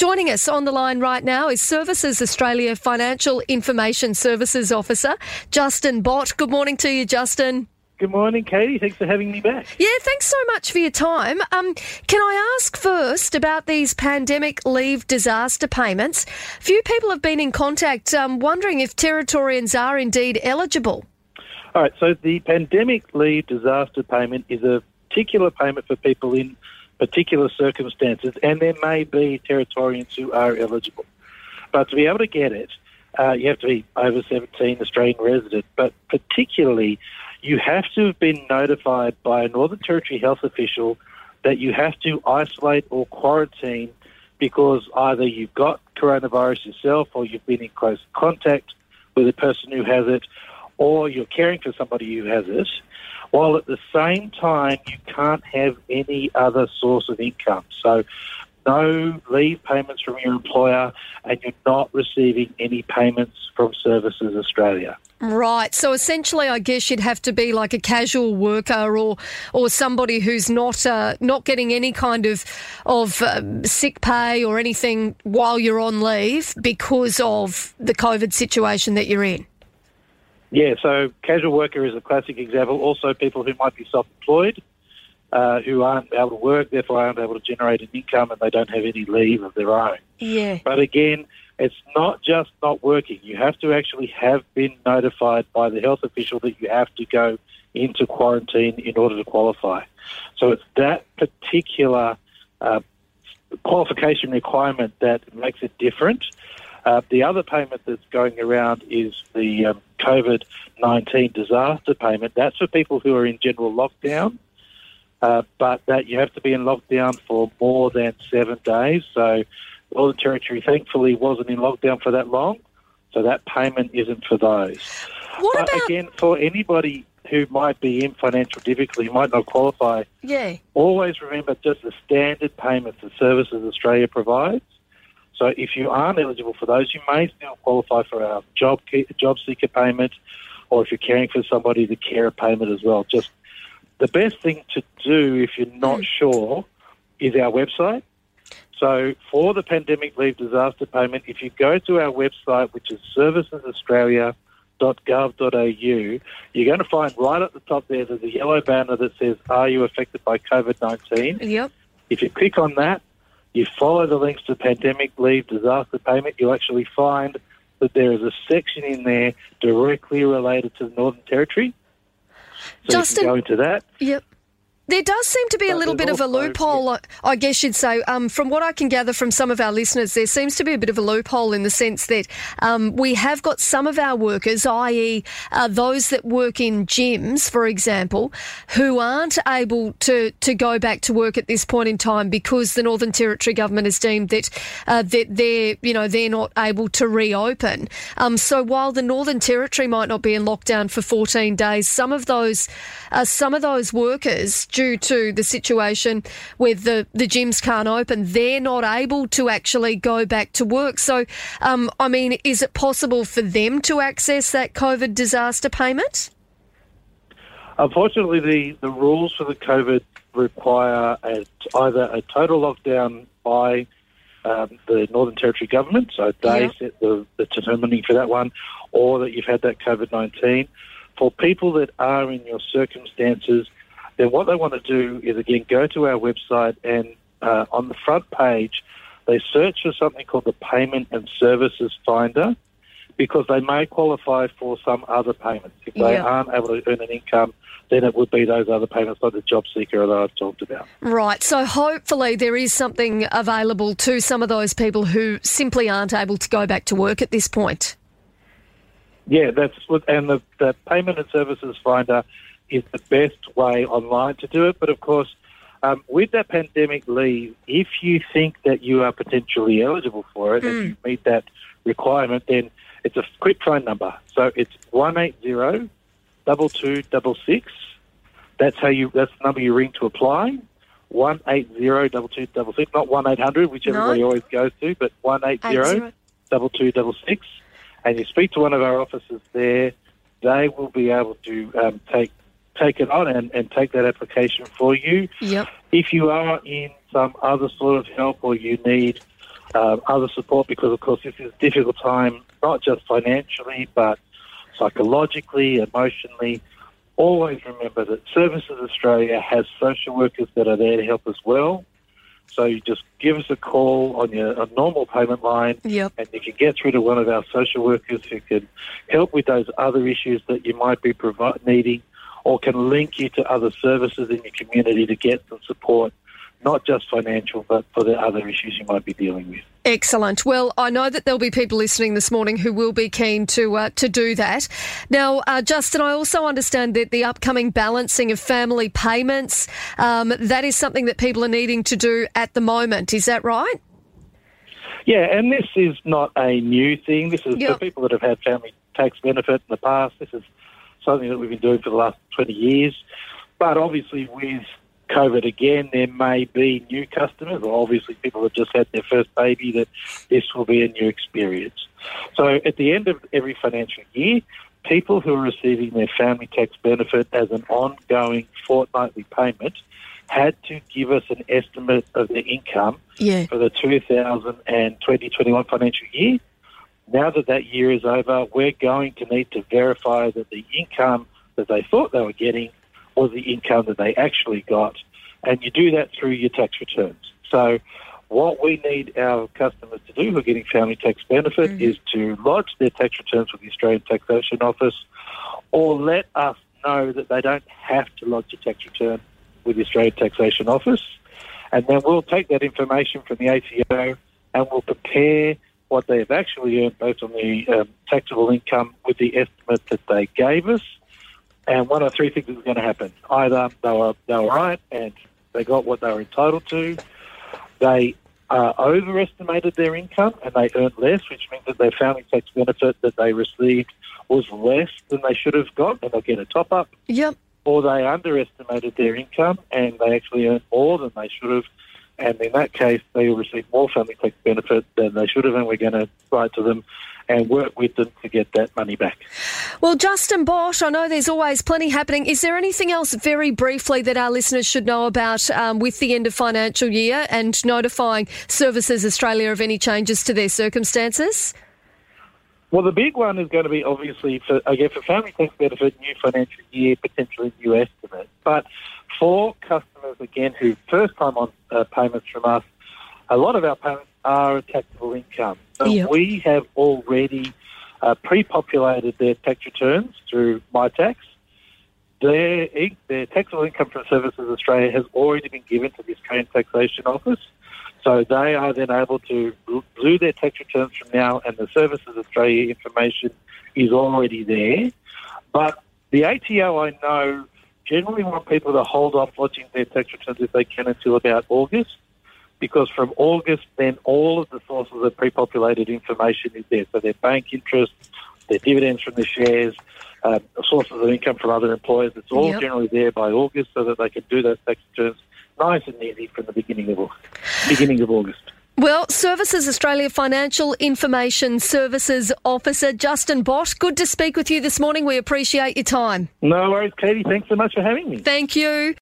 Joining us on the line right now is Services Australia Financial Information Services Officer, Justin Bott. Good morning to you, Justin. Good morning, Katie. Thanks for having me back. Yeah, thanks so much for your time. Um, can I ask first about these pandemic leave disaster payments? Few people have been in contact um, wondering if Territorians are indeed eligible. All right, so the pandemic leave disaster payment is a particular payment for people in particular circumstances, and there may be Territorians who are eligible. But to be able to get it, uh, you have to be over 17 Australian resident, but particularly you have to have been notified by a Northern Territory health official that you have to isolate or quarantine because either you've got coronavirus yourself or you've been in close contact with a person who has it or you're caring for somebody who has it while at the same time you can't have any other source of income. So no leave payments from your employer and you're not receiving any payments from Services Australia. Right. So essentially, I guess you'd have to be like a casual worker or or somebody who's not uh, not getting any kind of of um, sick pay or anything while you're on leave because of the COVID situation that you're in. Yeah, so casual worker is a classic example. Also, people who might be self-employed, uh, who aren't able to work, therefore aren't able to generate an income, and they don't have any leave of their own. Yeah. But again, it's not just not working. You have to actually have been notified by the health official that you have to go into quarantine in order to qualify. So it's that particular uh, qualification requirement that makes it different. Uh, the other payment that's going around is the um, COVID 19 disaster payment. That's for people who are in general lockdown, uh, but that you have to be in lockdown for more than seven days. So, Northern Territory thankfully wasn't in lockdown for that long, so that payment isn't for those. What but about again, for anybody who might be in financial difficulty, might not qualify, yeah? always remember just the standard payments that Services Australia provides. So if you aren't eligible for those, you may still qualify for our job job seeker payment, or if you're caring for somebody, the carer payment as well. Just the best thing to do if you're not mm. sure is our website. So for the pandemic leave disaster payment, if you go to our website, which is servicesaustralia.gov.au, you're going to find right at the top there there's a yellow banner that says, "Are you affected by COVID-19?" Yep. If you click on that, you follow the links to pandemic leave disaster payment, you'll actually find that there is a section in there directly related to the Northern Territory. So Justin- you can go into that. Yep. There does seem to be a little bit of a loophole, I- I guess you'd say. Um, from what I can gather from some of our listeners, there seems to be a bit of a loophole in the sense that um, we have got some of our workers, i.e., uh, those that work in gyms, for example, who aren't able to, to go back to work at this point in time because the Northern Territory government has deemed that uh, that they're you know they're not able to reopen. Um, so while the Northern Territory might not be in lockdown for 14 days, some of those uh, some of those workers, due to the situation where the, the gyms can't open, they're not able to actually go back to work. So, um, I mean, is it possible for them to access that COVID disaster payment? Unfortunately, the, the rules for the COVID require a, either a total lockdown by um, the Northern Territory government, so they Yeah. set the, the determining for that one, or that you've had that COVID 19. For people that are in your circumstances, then what they want to do is again go to our website and uh, on the front page, they search for something called the Payment and Services Finder because they may qualify for some other payments. If they Yeah. aren't able to earn an income, then it would be those other payments like the job seeker that I've talked about. Right. So hopefully there is something available to some of those people who simply aren't able to go back to work at this point. Yeah, that's what, and the, the Payment and Services Finder is the best way online to do it. But of course, um, with that pandemic leave, if you think that you are potentially eligible for it and you meet that requirement, then it's a quick phone number. So it's one eight zero double two double six. That's how you. That's the number you ring to apply. One eight zero double two double six, not one eight hundred, which No. everybody always goes to, but one eight zero double two double six, and you speak to one of our officers there. They will be able to um, take take it on and, and take that application for you. Yep. If you are in some other sort of help or you need uh, other support because, of course, this is a difficult time, not just financially, but psychologically, emotionally. Always remember that Services Australia has social workers that are there to help as well. So you just give us a call on your a normal payment line, Yep. and you can get through to one of our social workers who can help with those other issues that you might be provi- needing, or can link you to other services in your community to get some support, not just financial, but for the other issues you might be dealing with. Excellent. Well, I know that there'll be people listening this morning who will be keen to uh, to do that. Now, uh, Justin, I also understand that the upcoming balancing of family payments um, that is something that people are needing to do at the moment. Is that right? Yeah, and this is not a new thing. This is Yep. for people that have had family tax benefit in the past. This is something that we've been doing for the last 20 years. But obviously, with COVID again, there may be new customers, or obviously people have just had their first baby, that this will be a new experience. So at the end of every financial year, people who are receiving their family tax benefit as an ongoing fortnightly payment had to give us an estimate of their income Yeah. for the 2020-21 financial year. Now that that year is over, we're going to need to verify that the income that they thought they were getting was the income that they actually got. And you do that through your tax returns. So what we need our customers to do who are getting family tax benefit mm-hmm. is to lodge their tax returns with the Australian Taxation Office or let us know that they don't have to lodge a tax return with the Australian Taxation Office. And then we'll take that information from the ATO and we'll prepare what they have actually earned based on the um, taxable income with the estimate that they gave us. And one of three things is going to happen. Either they were, they were right and they got what they were entitled to, they uh, overestimated their income and they earned less, which means that their family tax benefit that they received was less than they should have got, and they'll get a top up Yep. or they underestimated their income and they actually earned more than they should have. And in that case, they will receive more family tax benefit than they should have, and we're going to write to them and work with them to get that money back. Well, Justin Bosch, I know there's always plenty happening. Is there anything else, very briefly, that our listeners should know about um, with the end of financial year and notifying Services Australia of any changes to their circumstances? Well, the big one is going to be obviously for again for family tax benefit, new financial year, potentially new estimate. But for customers again who first time on uh, payments from us, a lot of our payments are taxable income. So Yep. we have already uh, pre-populated their tax returns through MyTax. Their, their taxable income from Services Australia has already been given to the Australian Taxation Office. So they are then able to do their tax returns from now, and the Services Australia information is already there. But the ATO, I know, generally want people to hold off lodging their tax returns if they can until about August, because from August, then all of the sources of pre-populated information is there. So their bank interest, their dividends from the shares, um, sources of income from other employers, it's all Yep. generally there by August so that they can do those tax returns nice and easy from the beginning of August. Beginning of August. Well, Services Australia Financial Information Services Officer Justin Bosch, good to speak with you this morning. We appreciate your time. No worries, Katie. Thanks so much for having me. Thank you.